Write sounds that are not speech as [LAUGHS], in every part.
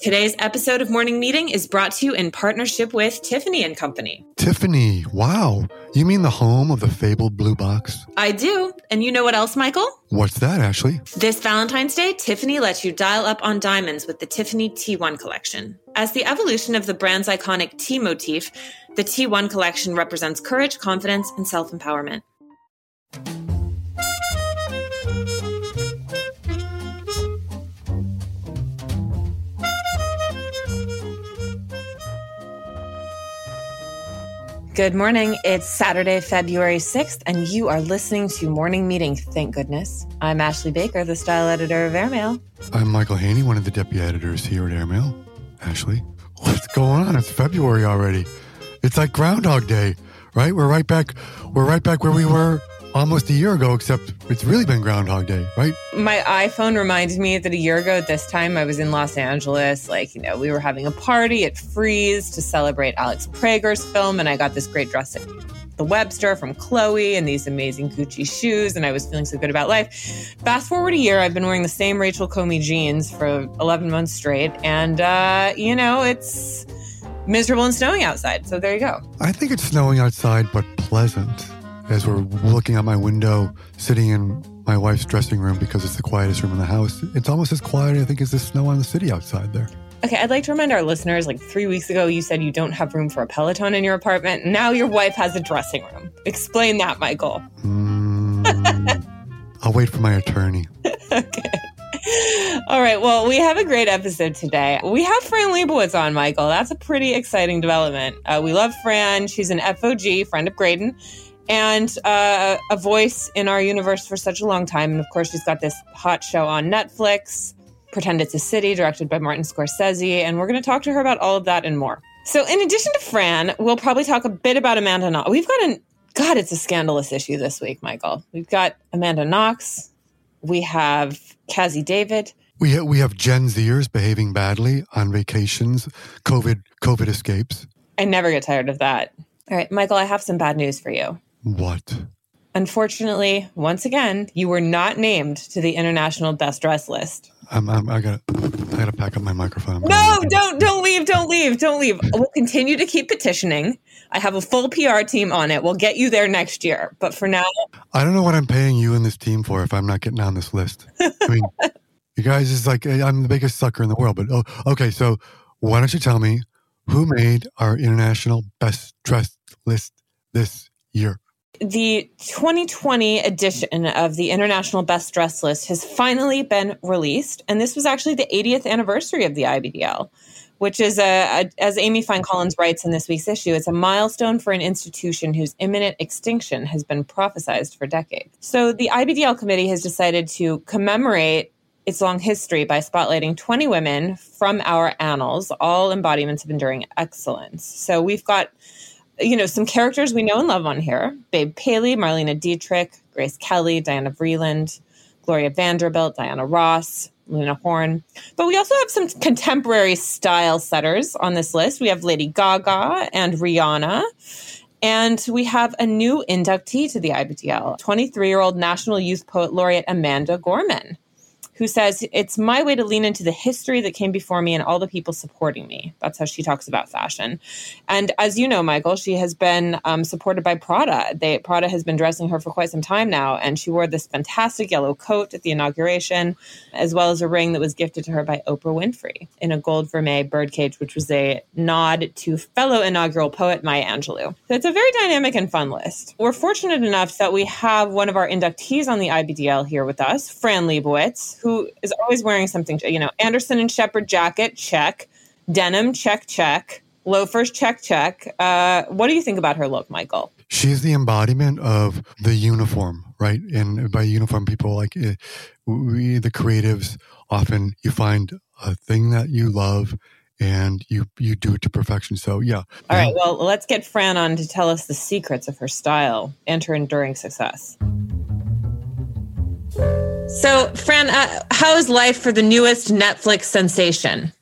Today's episode of Morning Meeting is brought to you in partnership with Tiffany and Company. Tiffany, wow. You mean the home of the fabled blue box? I do. And you know what else, Michael? What's that, Ashley? This Valentine's Day, Tiffany lets you dial up on diamonds with the Tiffany T1 collection. As the evolution of the brand's iconic T motif, the T1 collection represents courage, confidence, and self empowerment. Good morning. It's Saturday, February 6th, and you are listening to Morning Meeting. Thank goodness. I'm Ashley Baker, the style editor of Airmail. I'm Michael Hainey, one of the deputy editors here at Airmail. Ashley, what's going on? It's February already. It's like Groundhog Day, right? We're right back. We're right back where we were almost a year ago, except it's really been Groundhog Day, right? My iPhone reminded me that a year ago at this time I was in Los Angeles. Like, you know, we were having a party at Freeze to celebrate Alex Prager's film, and I got this great dress at the Webster from Chloe and these amazing Gucci shoes, and I was feeling so good about life. Fast forward a year, I've been wearing the same Rachel Comey jeans for 11 months straight, and, uh, you know, it's miserable and snowing outside. So there you go. I think it's snowing outside, but pleasant as we're looking out my window, sitting in my wife's dressing room because it's the quietest room in the house. It's almost as quiet, I think, as the snow on the city outside there. Okay, I'd like to remind our listeners like three weeks ago, you said you don't have room for a Peloton in your apartment. Now your wife has a dressing room. Explain that, Michael. Mm, [LAUGHS] I'll wait for my attorney. [LAUGHS] okay. All right. Well, we have a great episode today. We have Fran Lebowitz on, Michael. That's a pretty exciting development. Uh, we love Fran. She's an FOG, friend of Graydon and uh, a voice in our universe for such a long time. And of course, she's got this hot show on Netflix, Pretend It's a City, directed by Martin Scorsese. And we're going to talk to her about all of that and more. So, in addition to Fran, we'll probably talk a bit about Amanda Knox. We've got an, God, it's a scandalous issue this week, Michael. We've got Amanda Knox. We have Cazzie David. We, ha- we have Gen Zers behaving badly on vacations, COVID, COVID escapes. I never get tired of that. All right, Michael, I have some bad news for you. What? Unfortunately, once again, you were not named to the international best dress list. I'm, I'm, I got I got to pack up my microphone. I'm no, don't don't leave, don't leave, don't leave. We'll continue to keep petitioning. I have a full PR team on it. We'll get you there next year. But for now, I don't know what I'm paying you and this team for if I'm not getting on this list. I mean, [LAUGHS] you guys is like I'm the biggest sucker in the world. But oh, okay, so why don't you tell me who made our international best dressed list this year? The 2020 edition of the International Best Dress List has finally been released. And this was actually the 80th anniversary of the IBDL, which is, a, a, as Amy Fine Collins writes in this week's issue, it's a milestone for an institution whose imminent extinction has been prophesized for decades. So the IBDL committee has decided to commemorate its long history by spotlighting 20 women from our annals, all embodiments of enduring excellence. So we've got you know, some characters we know and love on here Babe Paley, Marlene Dietrich, Grace Kelly, Diana Vreeland, Gloria Vanderbilt, Diana Ross, Lena Horne. But we also have some contemporary style setters on this list. We have Lady Gaga and Rihanna. And we have a new inductee to the IBDL, 23 year old National Youth Poet Laureate Amanda Gorman who says, It's my way to lean into the history that came before me and all the people supporting me. That's how she talks about fashion. And as you know, Michael, she has been um, supported by Prada. They, Prada has been dressing her for quite some time now, and she wore this fantastic yellow coat at the inauguration, as well as a ring that was gifted to her by Oprah Winfrey in a gold vermeil birdcage, which was a nod to fellow inaugural poet Maya Angelou. So it's a very dynamic and fun list. We're fortunate enough that we have one of our inductees on the IBDL here with us, Fran Lebowitz, who is always wearing something, you know, Anderson and Sheppard jacket, check. Denim, check, check. Loafers, check, check. Uh, what do you think about her look, Michael? She's the embodiment of the uniform, right? And by uniform, people like uh, we, the creatives, often you find a thing that you love and you you do it to perfection. So yeah. All right. Well, let's get Fran on to tell us the secrets of her style and her enduring success. So, Fran, uh, how is life for the newest Netflix sensation?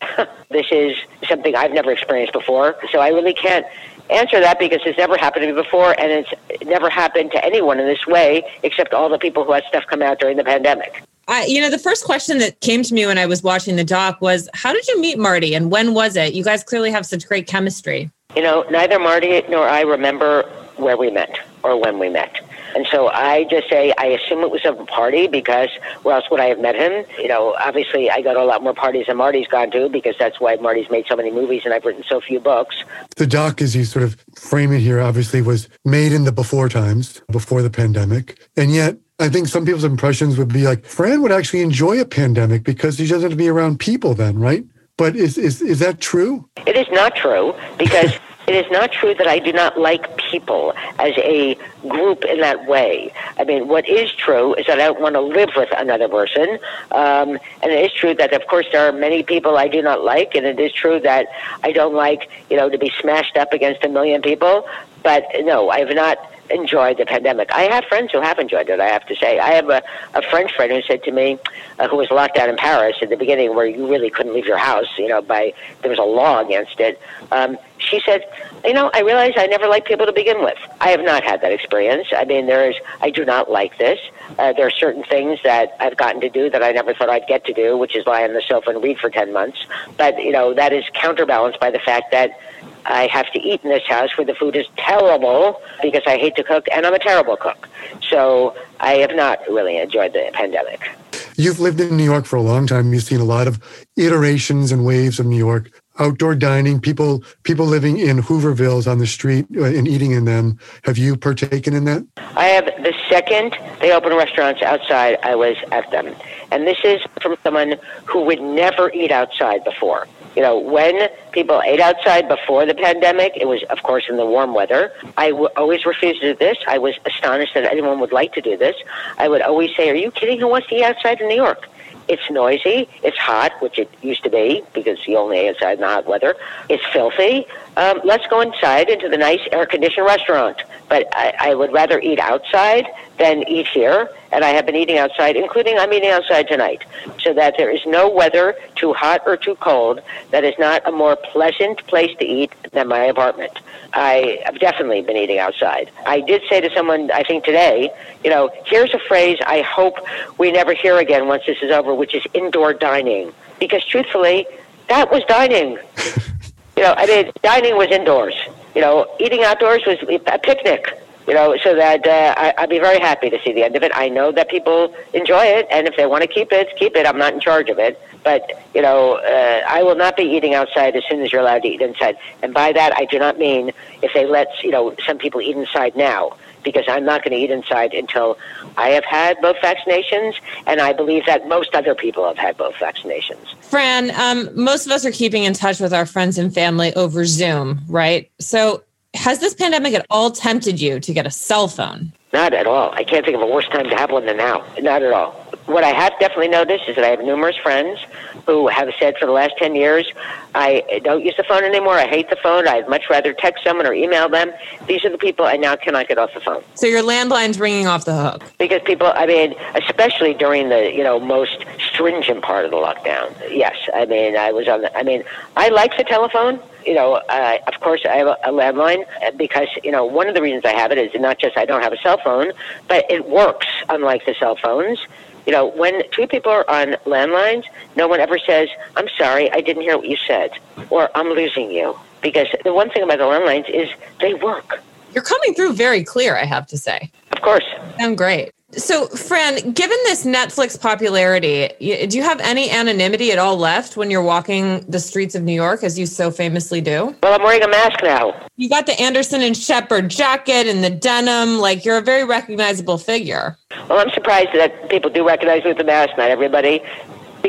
[LAUGHS] this is something I've never experienced before, so I really can't answer that because it's never happened to me before, and it's never happened to anyone in this way except all the people who had stuff come out during the pandemic. I, you know, the first question that came to me when I was watching the doc was, "How did you meet Marty, and when was it?" You guys clearly have such great chemistry. You know, neither Marty nor I remember where we met or when we met. And so I just say I assume it was a party because where else would I have met him? You know, obviously I go to a lot more parties than Marty's gone to because that's why Marty's made so many movies and I've written so few books. The doc, as you sort of frame it here, obviously was made in the before times, before the pandemic. And yet I think some people's impressions would be like, Fran would actually enjoy a pandemic because he doesn't have to be around people then, right? But is, is, is that true? It is not true because it is not true that I do not like people as a group in that way. I mean, what is true is that I don't want to live with another person. Um, and it is true that, of course, there are many people I do not like. And it is true that I don't like, you know, to be smashed up against a million people. But no, I have not enjoyed the pandemic. I have friends who have enjoyed it, I have to say. I have a, a French friend who said to me, uh, who was locked down in Paris at the beginning where you really couldn't leave your house, you know, by, there was a law against it. Um, she said, you know, I realize I never liked people to begin with. I have not had that experience. I mean, there is, I do not like this. Uh, there are certain things that I've gotten to do that I never thought I'd get to do, which is lie on the sofa and read for 10 months. But, you know, that is counterbalanced by the fact that I have to eat in this house where the food is terrible because I hate to cook and I'm a terrible cook. So I have not really enjoyed the pandemic. You've lived in New York for a long time. You've seen a lot of iterations and waves of New York. Outdoor dining, people people living in Hoovervilles on the street uh, and eating in them. Have you partaken in that? I have. The second they opened restaurants outside, I was at them, and this is from someone who would never eat outside before. You know, when people ate outside before the pandemic, it was, of course, in the warm weather. I w- always refused to do this. I was astonished that anyone would like to do this. I would always say, Are you kidding? Who wants to eat outside in New York? It's noisy. It's hot, which it used to be because you only outside in the hot weather. It's filthy. Um, let's go inside into the nice air conditioned restaurant. But I, I would rather eat outside than eat here. And I have been eating outside, including I'm eating outside tonight, so that there is no weather too hot or too cold that is not a more pleasant place to eat than my apartment. I have definitely been eating outside. I did say to someone, I think today, you know, here's a phrase I hope we never hear again once this is over, which is indoor dining. Because truthfully, that was dining. [LAUGHS] you know, I mean, dining was indoors. You know, eating outdoors was a picnic you know, so that uh, I, I'd be very happy to see the end of it. I know that people enjoy it, and if they want to keep it, keep it. I'm not in charge of it, but you know, uh, I will not be eating outside as soon as you're allowed to eat inside. And by that, I do not mean if they let you know some people eat inside now, because I'm not going to eat inside until I have had both vaccinations, and I believe that most other people have had both vaccinations. Fran, um, most of us are keeping in touch with our friends and family over Zoom, right? So has this pandemic at all tempted you to get a cell phone? Not at all. I can't think of a worse time to have one than now. Not at all. What I have definitely noticed is that I have numerous friends who have said for the last 10 years, I don't use the phone anymore. I hate the phone. I'd much rather text someone or email them. These are the people I now cannot get off the phone. So your landline's ringing off the hook? Because people, I mean, especially during the, you know, most stringent part of the lockdown. Yes. I mean, I was on the, I mean, I like the telephone you know, uh, of course, I have a, a landline because, you know, one of the reasons I have it is not just I don't have a cell phone, but it works unlike the cell phones. You know, when two people are on landlines, no one ever says, I'm sorry, I didn't hear what you said, or I'm losing you. Because the one thing about the landlines is they work. You're coming through very clear, I have to say. Of course. Sound great. So, Fran, given this Netflix popularity, do you have any anonymity at all left when you're walking the streets of New York, as you so famously do? Well, I'm wearing a mask now. You got the Anderson and Sheppard jacket and the denim. Like, you're a very recognizable figure. Well, I'm surprised that people do recognize me with the mask. Not everybody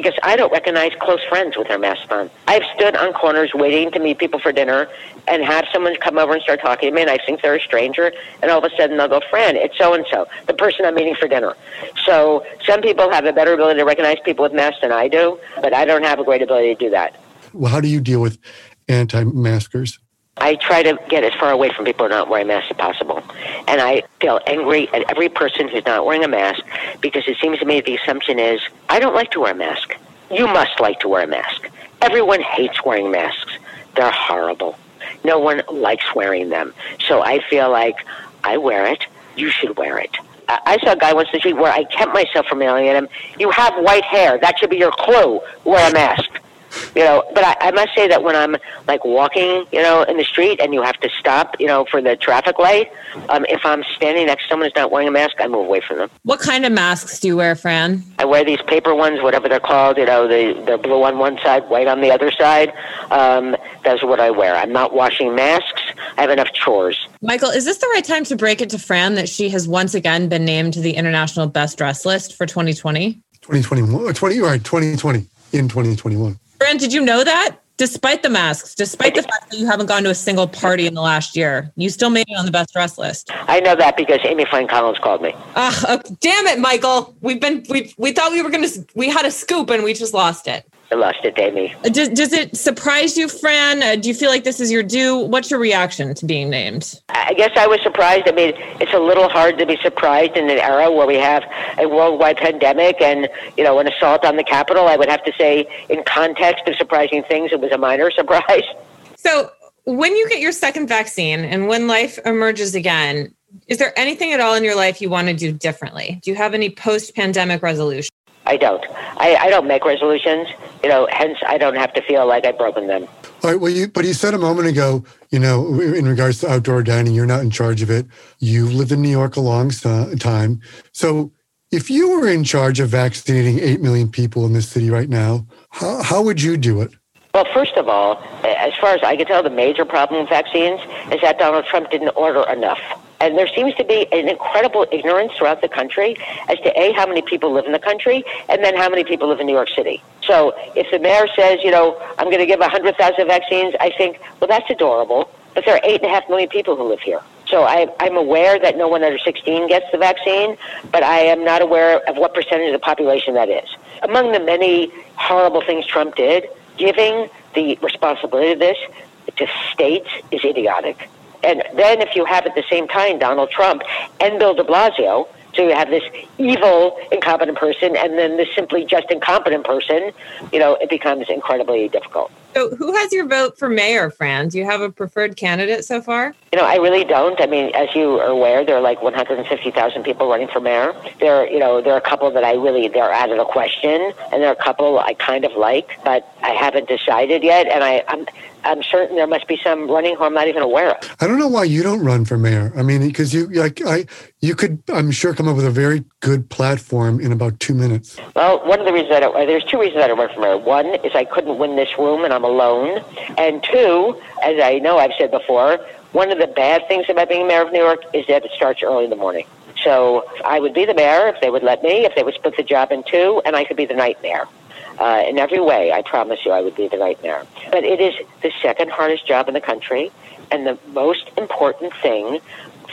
because I don't recognize close friends with their masks on. I've stood on corners waiting to meet people for dinner and have someone come over and start talking to me, and I think they're a stranger, and all of a sudden they'll go, Fran, it's so and so, the person I'm meeting for dinner. So some people have a better ability to recognize people with masks than I do, but I don't have a great ability to do that. Well, how do you deal with anti maskers? I try to get as far away from people who are not wearing masks as possible. And I feel angry at every person who's not wearing a mask because it seems to me the assumption is, I don't like to wear a mask. You must like to wear a mask. Everyone hates wearing masks. They're horrible. No one likes wearing them. So I feel like I wear it. You should wear it. I saw a guy once in the street where I kept myself from yelling at him. You have white hair. That should be your clue. Wear a mask. You know, but I, I must say that when I'm like walking, you know, in the street and you have to stop, you know, for the traffic light, um, if I'm standing next to someone who's not wearing a mask, I move away from them. What kind of masks do you wear, Fran? I wear these paper ones, whatever they're called. You know, the they're blue on one side, white on the other side. Um, that's what I wear. I'm not washing masks. I have enough chores. Michael, is this the right time to break it to Fran that she has once again been named to the International Best Dress list for 2020? 2021, 20, right, 2020 in 2021. Fran, did you know that? Despite the masks, despite the fact that you haven't gone to a single party in the last year, you still made it on the best dress list. I know that because Amy Fine Collins called me. Ah, uh, damn it, Michael. We've been we we thought we were gonna we had a scoop and we just lost it. I lost it, Amy. Uh, Does, does it surprise you, Fran? Uh, do you feel like this is your due? What's your reaction to being named? I guess I was surprised. I mean, it's a little hard to be surprised in an era where we have a worldwide pandemic and, you know, an assault on the Capitol. I would have to say, in context of surprising things, it was a minor [LAUGHS] surprise. So, when you get your second vaccine and when life emerges again, is there anything at all in your life you want to do differently? Do you have any post pandemic resolution? I don't. I, I don't make resolutions, you know, hence I don't have to feel like I've broken them. All right. Well, you, but you said a moment ago, you know, in regards to outdoor dining, you're not in charge of it. You've lived in New York a long uh, time. So if you were in charge of vaccinating 8 million people in this city right now, how, how would you do it? Well, first of all, as far as I can tell, the major problem with vaccines is that Donald Trump didn't order enough. And there seems to be an incredible ignorance throughout the country as to A, how many people live in the country, and then how many people live in New York City. So if the mayor says, you know, I'm going to give 100,000 vaccines, I think, well, that's adorable. But there are 8.5 million people who live here. So I, I'm aware that no one under 16 gets the vaccine, but I am not aware of what percentage of the population that is. Among the many horrible things Trump did, giving the responsibility of this to states is idiotic. And then if you have at the same time Donald Trump and Bill de Blasio, so you have this evil, incompetent person and then this simply just incompetent person, you know, it becomes incredibly difficult. So, who has your vote for mayor, Fran? Do you have a preferred candidate so far? You know, I really don't. I mean, as you are aware, there are like 150,000 people running for mayor. There, are, you know, there are a couple that I really they're out of the question, and there are a couple I kind of like, but I haven't decided yet. And I, I'm, I'm certain there must be some running who I'm not even aware of. I don't know why you don't run for mayor. I mean, because you like I, you could, I'm sure, come up with a very good platform in about two minutes. Well, one of the reasons that I, there's two reasons that I won't run for mayor. One is I couldn't win this room, and I'm alone. And two, as I know I've said before, one of the bad things about being mayor of New York is that it starts early in the morning. So I would be the mayor if they would let me, if they would split the job in two, and I could be the night mayor. Uh, in every way, I promise you, I would be the right mayor. But it is the second hardest job in the country, and the most important thing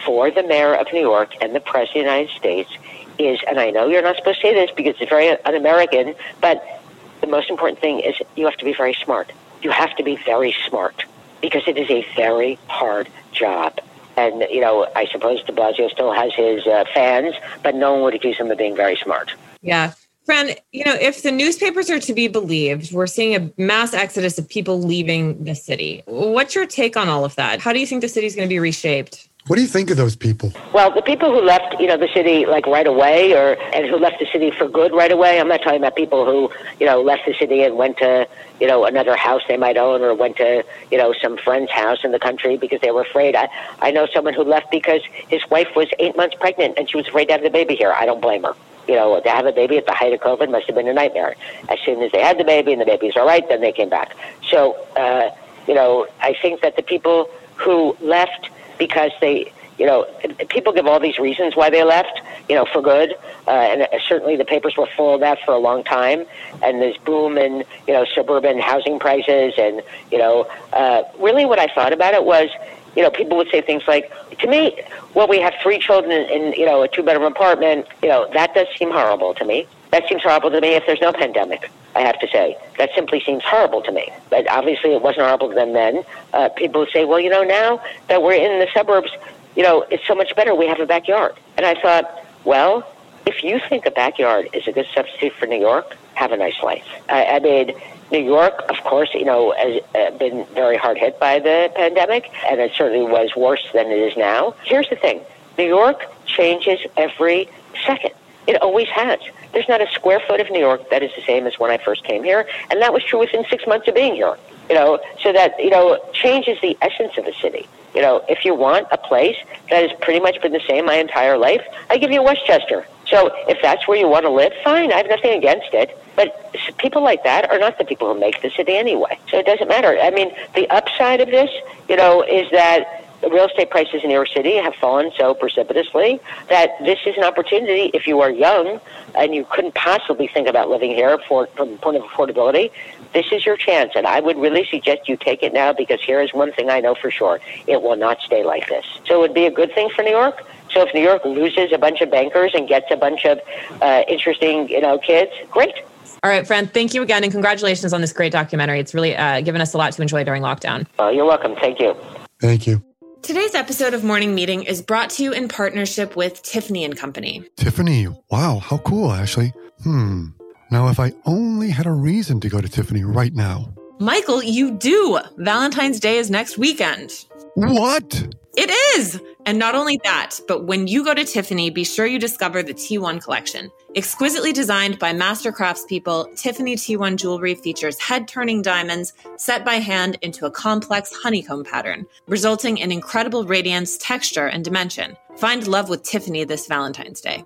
for the mayor of New York and the president of the United States is, and I know you're not supposed to say this because it's very un-American, but the most important thing is you have to be very smart. You have to be very smart because it is a very hard job. And, you know, I suppose de Blasio still has his uh, fans, but no one would accuse him of being very smart. Yeah. Fran, you know, if the newspapers are to be believed, we're seeing a mass exodus of people leaving the city. What's your take on all of that? How do you think the city is going to be reshaped? What do you think of those people? Well, the people who left, you know, the city like right away, or and who left the city for good right away. I'm not talking about people who, you know, left the city and went to, you know, another house they might own, or went to, you know, some friend's house in the country because they were afraid. I, I know someone who left because his wife was eight months pregnant and she was afraid to have the baby here. I don't blame her. You know, to have a baby at the height of COVID must have been a nightmare. As soon as they had the baby and the baby's all right, then they came back. So, uh, you know, I think that the people who left because they you know, people give all these reasons why they left, you know, for good. Uh, and certainly the papers were full of that for a long time. And this boom in, you know, suburban housing prices. And, you know, uh, really what I thought about it was, you know, people would say things like, to me, well, we have three children in, you know, a two bedroom apartment. You know, that does seem horrible to me. That seems horrible to me if there's no pandemic. I have to say that simply seems horrible to me. But obviously, it wasn't horrible to them then. Uh, people would say, well, you know, now that we're in the suburbs, you know, it's so much better. We have a backyard. And I thought, well, if you think a backyard is a good substitute for New York, have a nice life. I, I mean, New York, of course, you know, has uh, been very hard hit by the pandemic, and it certainly was worse than it is now. Here's the thing. New York changes every second. It always has. There's not a square foot of New York that is the same as when I first came here, and that was true within six months of being here. You know, so that you know change is the essence of a city. You know, if you want a place that has pretty much been the same my entire life, I give you Westchester. So if that's where you want to live, fine. I have nothing against it. But people like that are not the people who make the city anyway. So it doesn't matter. I mean, the upside of this, you know, is that real estate prices in New York City have fallen so precipitously that this is an opportunity if you are young and you couldn't possibly think about living here for, from the point of affordability. This is your chance, and I would really suggest you take it now because here is one thing I know for sure: it will not stay like this. So it would be a good thing for New York. So if New York loses a bunch of bankers and gets a bunch of uh, interesting, you know, kids, great. All right, Fran, thank you again, and congratulations on this great documentary. It's really uh, given us a lot to enjoy during lockdown. Uh, you're welcome. Thank you. Thank you. Today's episode of Morning Meeting is brought to you in partnership with Tiffany and Company. Tiffany, wow, how cool, Ashley. Hmm. Now, if I only had a reason to go to Tiffany right now. Michael, you do. Valentine's Day is next weekend. What? It is. And not only that, but when you go to Tiffany, be sure you discover the T1 collection. Exquisitely designed by master craftspeople, Tiffany T1 jewelry features head turning diamonds set by hand into a complex honeycomb pattern, resulting in incredible radiance, texture, and dimension. Find love with Tiffany this Valentine's Day.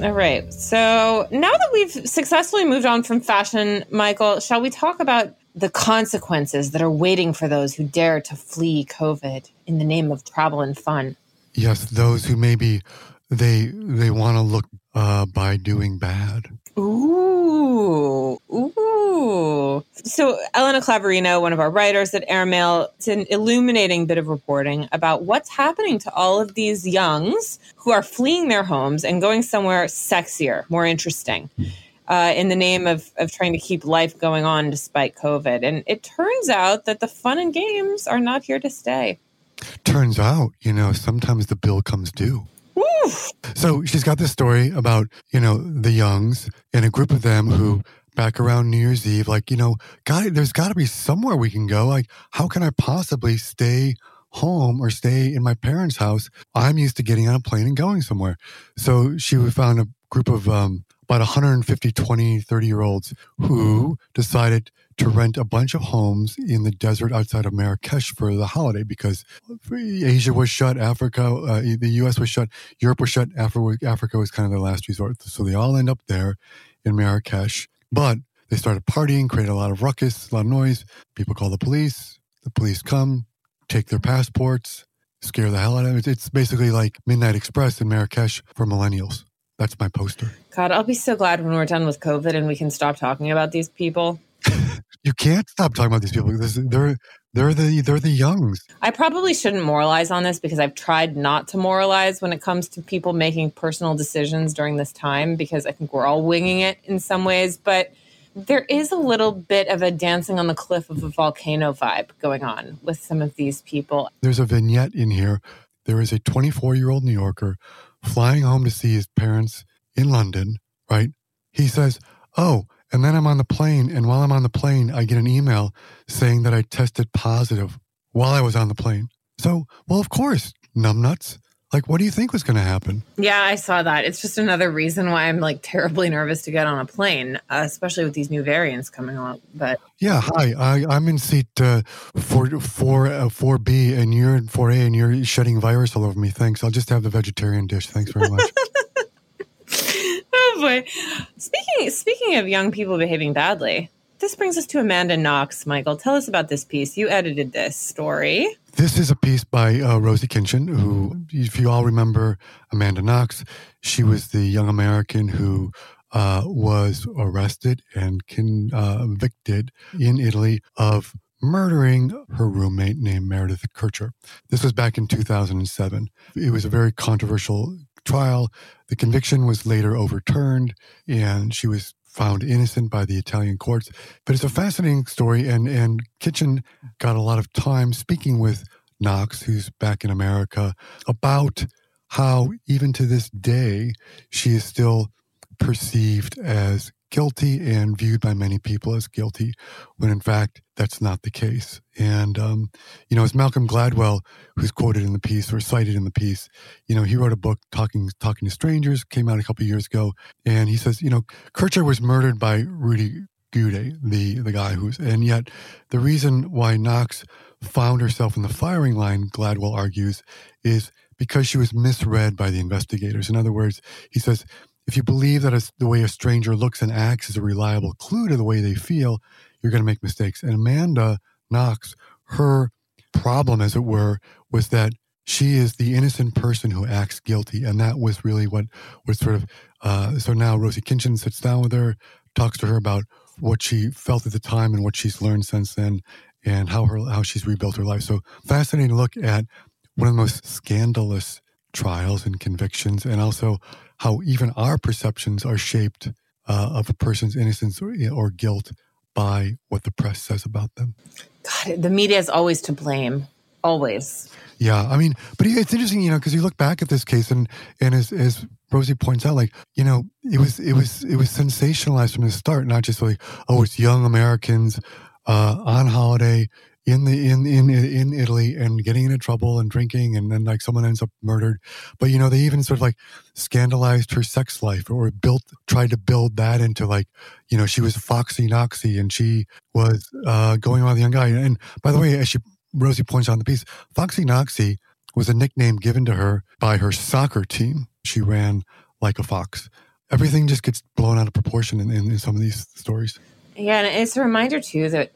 All right. So now that we've successfully moved on from fashion, Michael, shall we talk about the consequences that are waiting for those who dare to flee COVID in the name of travel and fun. Yes, those who maybe they they want to look uh, by doing bad. Ooh, ooh. So Elena Clavarino, one of our writers at Airmail, it's an illuminating bit of reporting about what's happening to all of these youngs who are fleeing their homes and going somewhere sexier, more interesting uh, in the name of, of trying to keep life going on despite COVID. And it turns out that the fun and games are not here to stay. Turns out, you know, sometimes the bill comes due. So she's got this story about, you know, the Youngs and a group of them who back around New Year's Eve, like, you know, God, there's got to be somewhere we can go. Like, how can I possibly stay home or stay in my parents' house? I'm used to getting on a plane and going somewhere. So she found a group of um, about 150 20 30 year olds who decided to rent a bunch of homes in the desert outside of marrakesh for the holiday because asia was shut africa uh, the us was shut europe was shut africa, africa was kind of their last resort. So they all end up there in marrakesh but they started partying created a lot of ruckus a lot of noise. People call the police the police come take their passports scare the hell out of them. It's basically like midnight express in marrakesh for millennials that's my poster. God, I'll be so glad when we're done with COVID and we can stop talking about these people. [LAUGHS] you can't stop talking about these people. They're they're the they're the youngs. I probably shouldn't moralize on this because I've tried not to moralize when it comes to people making personal decisions during this time because I think we're all winging it in some ways, but there is a little bit of a dancing on the cliff of a volcano vibe going on with some of these people. There's a vignette in here. There is a 24 year old New Yorker flying home to see his parents in London, right? He says, Oh, and then I'm on the plane. And while I'm on the plane, I get an email saying that I tested positive while I was on the plane. So, well, of course, numbnuts. Like, what do you think was going to happen? Yeah, I saw that. It's just another reason why I'm like terribly nervous to get on a plane, uh, especially with these new variants coming out. But yeah, hi, I, I'm in seat uh, four four uh, four B, and you're in four A, and you're shedding virus all over me. Thanks. I'll just have the vegetarian dish. Thanks very much. [LAUGHS] oh boy. Speaking speaking of young people behaving badly, this brings us to Amanda Knox. Michael, tell us about this piece. You edited this story. This is a piece by uh, Rosie Kinchen, who, if you all remember Amanda Knox, she was the young American who uh, was arrested and convicted in Italy of murdering her roommate named Meredith Kercher. This was back in 2007. It was a very controversial trial. The conviction was later overturned, and she was found innocent by the Italian courts. But it's a fascinating story, and and Kinchen got a lot of time speaking with Knox, who's back in America, about how even to this day she is still perceived as guilty and viewed by many people as guilty, when in fact that's not the case. And um, you know, as Malcolm Gladwell, who's quoted in the piece or cited in the piece, you know, he wrote a book talking talking to strangers, came out a couple years ago, and he says, you know, Kercher was murdered by Rudy Guede, the the guy who's, and yet the reason why Knox found herself in the firing line, Gladwell argues, is because she was misread by the investigators. In other words, he says, if you believe that a, the way a stranger looks and acts is a reliable clue to the way they feel, you're going to make mistakes. And Amanda Knox, her problem, as it were, was that she is the innocent person who acts guilty. And that was really what was sort of, uh, so now Rosie Kinchen sits down with her, talks to her about what she felt at the time and what she's learned since then and how her how she's rebuilt her life. So fascinating look at one of the most scandalous trials and convictions, and also how even our perceptions are shaped uh, of a person's innocence or, or, guilt by what the press says about them. God, the media is always to blame, always. Yeah, I mean, but it's interesting, you know, because you look back at this case, and and as as Rosie points out, like you know, it was it was it was sensationalized from the start, not just like oh, it's young Americans uh, on holiday in the in in in Italy and getting into trouble and drinking and then like someone ends up murdered. But you know, they even sort of like scandalized her sex life or built tried to build that into like, you know, she was Foxy Knoxy and she was uh, going on a young guy. And by the way, as she Rosie points out in the piece, Foxy Knoxy was a nickname given to her by her soccer team. She ran like a fox. Everything just gets blown out of proportion in, in, in some of these stories. Yeah, and it's a reminder too that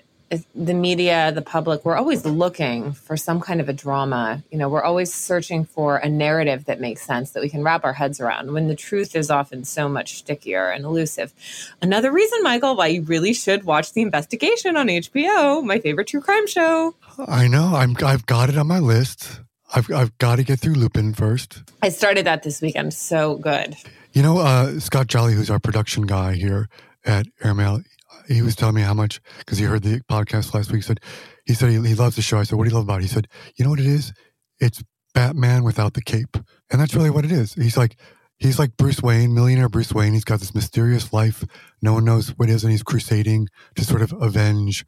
the media, the public, we're always looking for some kind of a drama. You know, we're always searching for a narrative that makes sense that we can wrap our heads around when the truth is often so much stickier and elusive. Another reason, Michael, why you really should watch The Investigation on HBO, my favorite true crime show. I know. I'm, I've got it on my list. I've, I've got to get through Lupin first. I started that this weekend. So good. You know, uh, Scott Jolly, who's our production guy here at Airmail, he was telling me how much because he heard the podcast last week. Said he said he, he loves the show. I said, "What do you love about it?" He said, "You know what it is? It's Batman without the cape, and that's really what it is." He's like. He's like Bruce Wayne, millionaire Bruce Wayne. He's got this mysterious life. No one knows what it is, and he's crusading to sort of avenge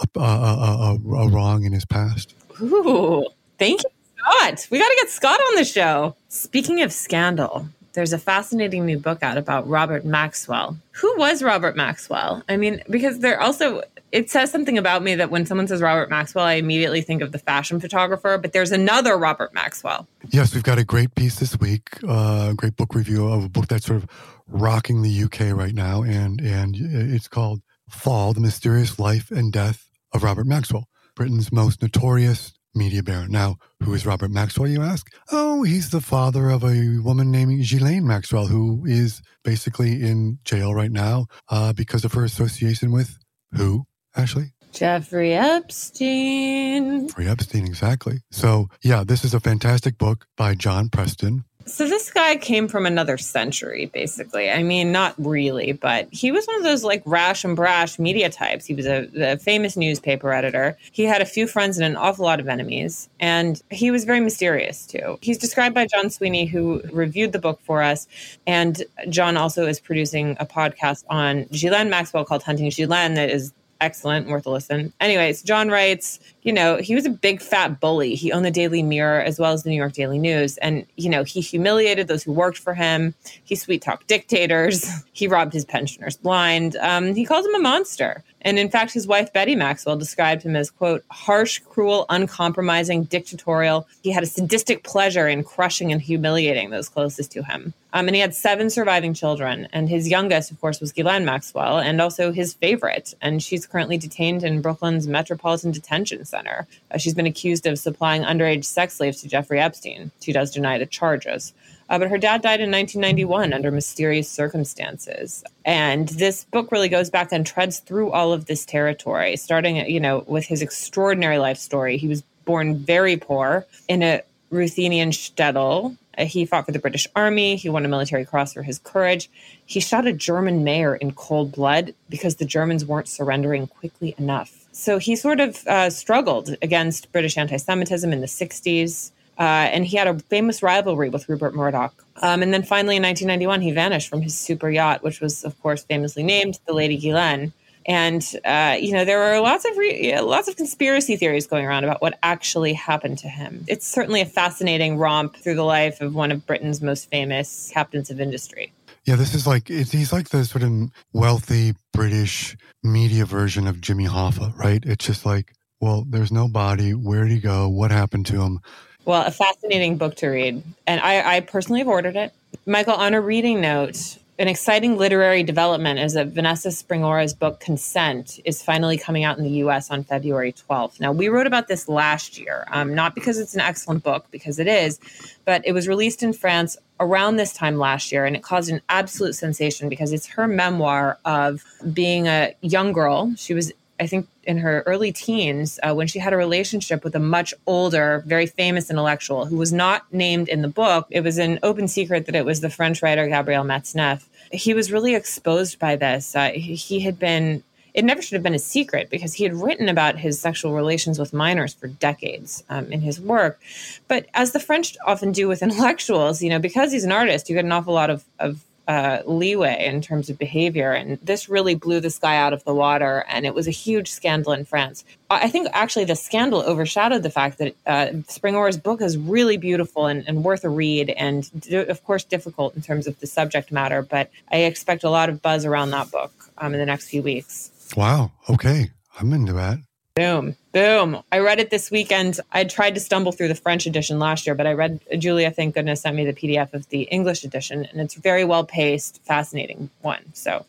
a, a, a, a wrong in his past. Ooh, thank you, Scott. We got to get Scott on the show. Speaking of scandal, there's a fascinating new book out about Robert Maxwell. Who was Robert Maxwell? I mean, because there also it says something about me that when someone says Robert Maxwell, I immediately think of the fashion photographer, but there's another Robert Maxwell. Yes, we've got a great piece this week, a uh, great book review of a book that's sort of rocking the UK right now, and and it's called Fall: The Mysterious Life and Death of Robert Maxwell, Britain's most notorious media baron. Now, who is Robert Maxwell, you ask? Oh, he's the father of a woman named Ghislaine Maxwell, who is basically in jail right now uh, because of her association with who, Ashley? Jeffrey Epstein. Jeffrey Epstein, exactly. So, yeah, this is a fantastic book by John Preston. So this guy came from another century, basically. I mean, not really, but he was one of those like rash and brash media types. He was a, a, famous newspaper editor. He had a few friends and an awful lot of enemies, and he was very mysterious too. He's described by John Sweeney, who reviewed the book for us, and John also is producing a podcast on Ghislaine Maxwell called Hunting Ghislaine that is excellent, worth a listen. Anyways, John writes, you know, he was a big fat bully. He owned the Daily Mirror as well as the New York Daily News. And, you know, he humiliated those who worked for him. He sweet talked dictators. [LAUGHS] He robbed his pensioners blind. Um, he called him a monster. And in fact, his wife, Betty Maxwell, described him as, quote, harsh, cruel, uncompromising, dictatorial. He had a sadistic pleasure in crushing and humiliating those closest to him. Um, and he had seven surviving children. And his youngest, of course, was Ghislaine Maxwell, and also his favorite. And she's currently detained in Brooklyn's Metropolitan Detention Center. Uh, she's been accused of supplying underage sex slaves to Jeffrey Epstein. She does deny the charges. Uh, but her dad died in 1991 under mysterious circumstances. And this book really goes back and treads through all of this territory, starting, you know, with his extraordinary life story. He was born very poor in a Ruthenian shtetl. Uh, he fought for the British Army. He won a military cross for his courage. He shot a German mayor in cold blood because the Germans weren't surrendering quickly enough. So he sort of uh, struggled against British anti Semitism in the 60s. Uh, and he had a famous rivalry with Rupert Murdoch. Um, and then finally in 1991, he vanished from his super yacht, which was, of course, famously named the Lady Ghislaine. And uh, you know there are lots of re- lots of conspiracy theories going around about what actually happened to him. It's certainly a fascinating romp through the life of one of Britain's most famous captains of industry. Yeah, this is like he's like the sort of wealthy British media version of Jimmy Hoffa, right? It's just like, well, there's no body. Where did he go? What happened to him? Well, a fascinating book to read, and I, I personally have ordered it. Michael, on a reading note, an exciting literary development is that Vanessa Springora's book Consent is finally coming out in the US on February 12th. Now, we wrote about this last year, um, not because it's an excellent book, because it is, but it was released in France around this time last year and it caused an absolute sensation because it's her memoir of being a young girl. She was I think in her early teens uh, when she had a relationship with a much older, very famous intellectual who was not named in the book. It was an open secret that it was the French writer Gabriel Matzneff. He was really exposed by this. Uh, he had been it never should have been a secret because he had written about his sexual relations with minors for decades um, in his work. But as the French often do with [LAUGHS] intellectuals, you know, because he's an artist, you get an awful lot of, of uh, leeway in terms of behavior. And this really blew this guy out of the water. And it was a huge scandal in France. I think actually the scandal overshadowed the fact that uh, Springora's book is really beautiful and, and worth a read, and of course, difficult in terms of the subject matter. But I expect a lot of buzz around that book um, in the next few weeks. Wow. Okay. I'm into that. Boom. Boom. I read it this weekend. I tried to stumble through the French edition last year, but I read Julia, thank goodness, sent me the PDF of the English edition, and it's very well paced, fascinating one. So,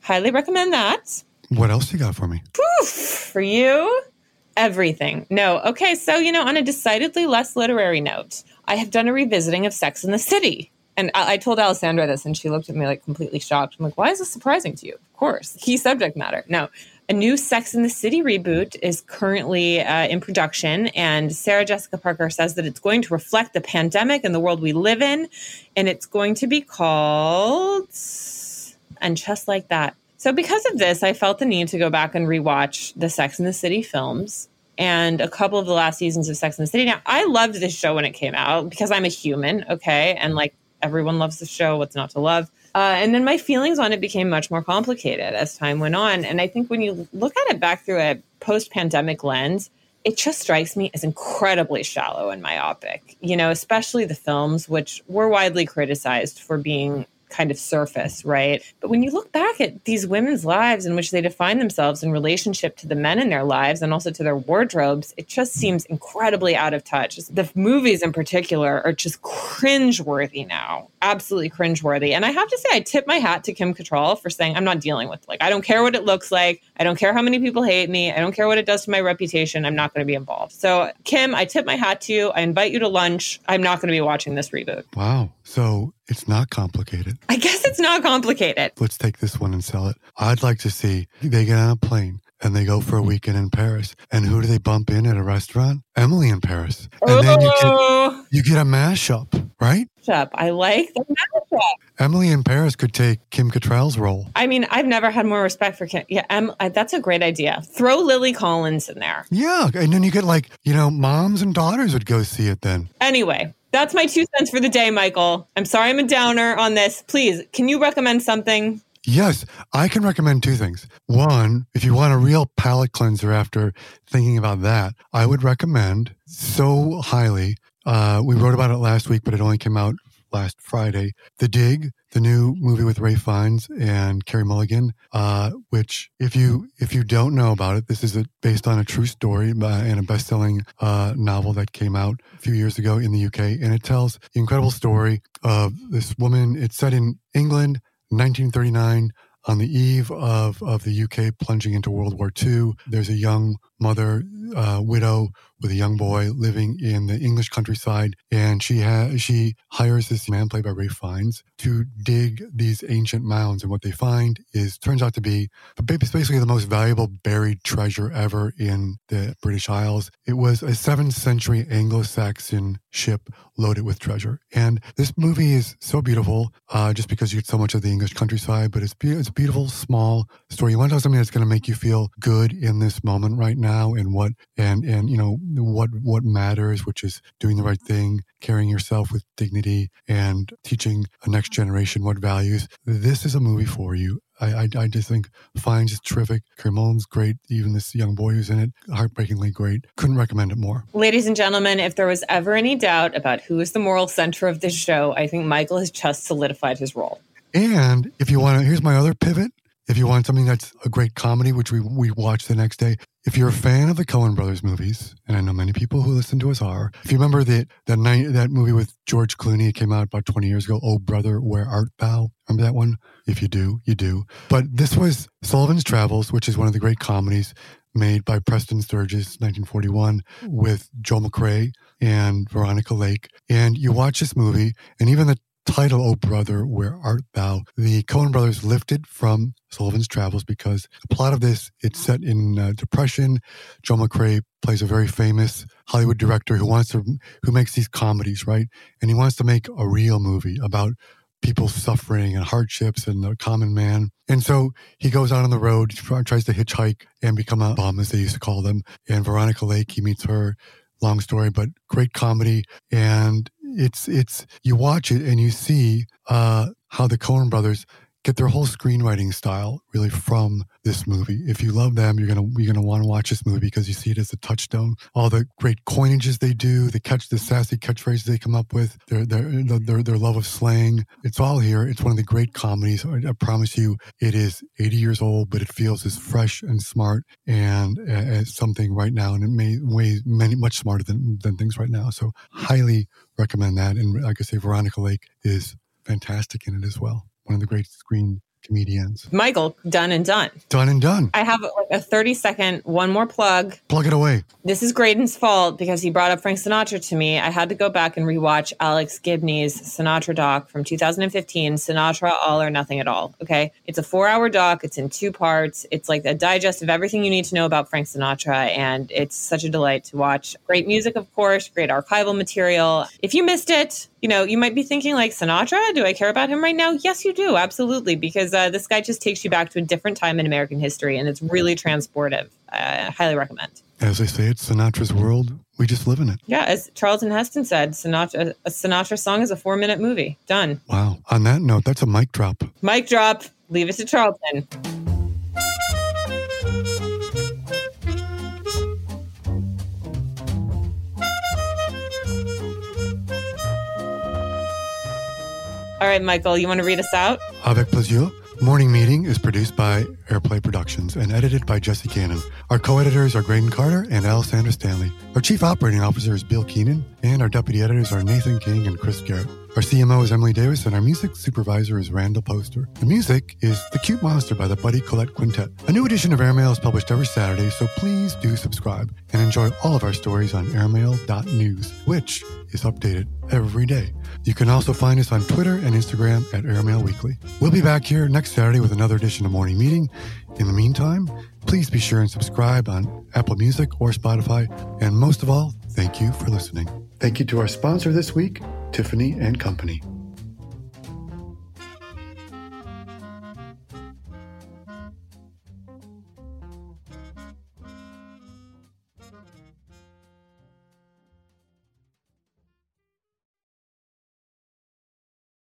highly recommend that. What else you got for me? For you, everything. No. Okay. So, you know, on a decidedly less literary note, I have done a revisiting of Sex in the City. And I, I told Alessandra this, and she looked at me like completely shocked. I'm like, why is this surprising to you? Of course, key subject matter. No, a new Sex in the City reboot is currently uh, in production, and Sarah Jessica Parker says that it's going to reflect the pandemic and the world we live in, and it's going to be called And Just Like That. So, because of this, I felt the need to go back and rewatch the Sex in the City films and a couple of the last seasons of Sex in the City. Now, I loved this show when it came out because I'm a human, okay? And like everyone loves the show, what's not to love? Uh, and then my feelings on it became much more complicated as time went on. And I think when you look at it back through a post pandemic lens, it just strikes me as incredibly shallow and myopic, you know, especially the films, which were widely criticized for being kind of surface, right? But when you look back at these women's lives in which they define themselves in relationship to the men in their lives and also to their wardrobes, it just mm. seems incredibly out of touch. The movies in particular are just cringeworthy now, absolutely cringeworthy. And I have to say, I tip my hat to Kim Cattrall for saying, I'm not dealing with like, I don't care what it looks like. I don't care how many people hate me. I don't care what it does to my reputation. I'm not going to be involved. So, Kim, I tip my hat to you. I invite you to lunch. I'm not going to be watching this reboot. Wow. So it's not complicated. I guess it's not complicated. Let's take this one and sell it. I'd like to see they get on a plane and they go for a weekend in Paris. And who do they bump in at a restaurant? Emily in Paris. And oh. then you get oh. you get a mashup, right? Mashup. I like the mashup. Emily in Paris could take Kim Cattrall's role. I mean, I've never had more respect for Kim. Yeah, em, that's a great idea. Throw Lily Collins in there. Yeah, and then you get like you know, moms and daughters would go see it then. Anyway, that's my two cents for the day, Michael. I'm sorry I'm a downer on this. Please, can you recommend something? Yes, I can recommend two things. One, if you want a real palate cleanser after thinking about that, I would recommend so highly. Uh, we wrote about it last week, but it only came out last Friday. The Dig, the new movie with Ralph Fiennes and Carey Mulligan, uh, which if you if you don't know about it, this is a, based on a true story by, and a best-selling uh, novel that came out a few years ago in the UK, and it tells the incredible story of this woman. It's set in England, 1939 on the eve of, of the UK plunging into World War II, there's a young mother, uh, widow with a young boy living in the English countryside, and she has she hires this man played by Ralph Fiennes to dig these ancient mounds, and what they find is turns out to be basically the most valuable buried treasure ever in the British Isles. It was a seventh century Anglo-Saxon ship loaded with treasure, and this movie is so beautiful, uh, just because you get so much of the English countryside, but it's it's a beautiful small story. You want to know something that's going to make you feel good in this moment right now, and what and and you know what what matters, which is doing the right thing, carrying yourself with dignity, and teaching a next generation what values. This is a movie for you. I, I, I just think Fiennes is terrific. Carey great. Even this young boy who's in it, heartbreakingly great. Couldn't recommend it more. Ladies and gentlemen, if there was ever any doubt about who is the moral center of this show, I think Michael has just solidified his role. And if you want to, here's my other pivot. If you want something that's a great comedy, which we, we watch the next day, if you're a fan of the Coen Brothers movies, and I know many people who listen to us are, if you remember that that night that movie with George Clooney, came out about 20 years ago. Oh brother, where art thou? Remember that one? If you do, you do. But this was Sullivan's Travels, which is one of the great comedies made by Preston Sturges, 1941, with Joel McCrea and Veronica Lake. And you watch this movie, and even the title, Oh Brother, Where Art Thou? The Coen brothers lifted from Sullivan's Travels because the plot of this, it's set in uh, Depression. Joel McCrea plays a very famous Hollywood director who wants to, who makes these comedies, right? And he wants to make a real movie about people's suffering and hardships and the common man. And so he goes out on the road, tries to hitchhike and become a bum, as they used to call them. And Veronica Lake, he meets her. Long story, but great comedy. And it's it's you watch it and you see uh, how the Coen brothers get their whole screenwriting style really from this movie. If you love them, you're gonna you're gonna want to watch this movie because you see it as a touchstone. All the great coinages they do, the catch the sassy catchphrases they come up with, their their their, their love of slang. It's all here. It's one of the great comedies. I, I promise you, it is 80 years old, but it feels as fresh and smart and as something right now, and it may way many much smarter than than things right now. So highly recommend that. And like I say, Veronica Lake is fantastic in it as well. One of the great screen comedians. Michael, done and done. Done and done. I have like a 30 second, one more plug. Plug it away. This is Graydon's fault because he brought up Frank Sinatra to me. I had to go back and rewatch Alex Gibney's Sinatra doc from 2015, Sinatra All or Nothing at All. Okay. It's a four hour doc, it's in two parts. It's like a digest of everything you need to know about Frank Sinatra, and it's such a delight to watch. Great music, of course, great archival material. If you missed it, you know, you might be thinking like Sinatra, do I care about him right now? Yes, you do. Absolutely. Because uh, this guy just takes you back to a different time in American history and it's really transportive. I highly recommend. As they say, it's Sinatra's world. We just live in it. Yeah, as Charlton Heston said, Sinatra, a Sinatra song is a four minute movie. Done. Wow. On that note, that's a mic drop. Mic drop. Leave it to Charlton. All right, Michael, you want to read us out? Avec plaisir. Morning Meeting is produced by Airplay Productions and edited by Jesse Cannon. Our co-editors are Graydon Carter and Alessandra Stanley. Our chief operating officer is Bill Keenan, and our deputy editors are Nathan King and Chris Garrett. Our CMO is Emily Davis, and our music supervisor is Randall Poster. The music is The Cute Monster by the Buddy Collette Quintet. A new edition of Airmail is published every Saturday, so please do subscribe and enjoy all of our stories on airmail.news, which is updated every day. You can also find us on Twitter and Instagram at Airmail Weekly. We'll be back here next Saturday with another edition of Morning Meeting. In the meantime, please be sure and subscribe on Apple Music or Spotify. And most of all, thank you for listening. Thank you to our sponsor this week, Tiffany and Company.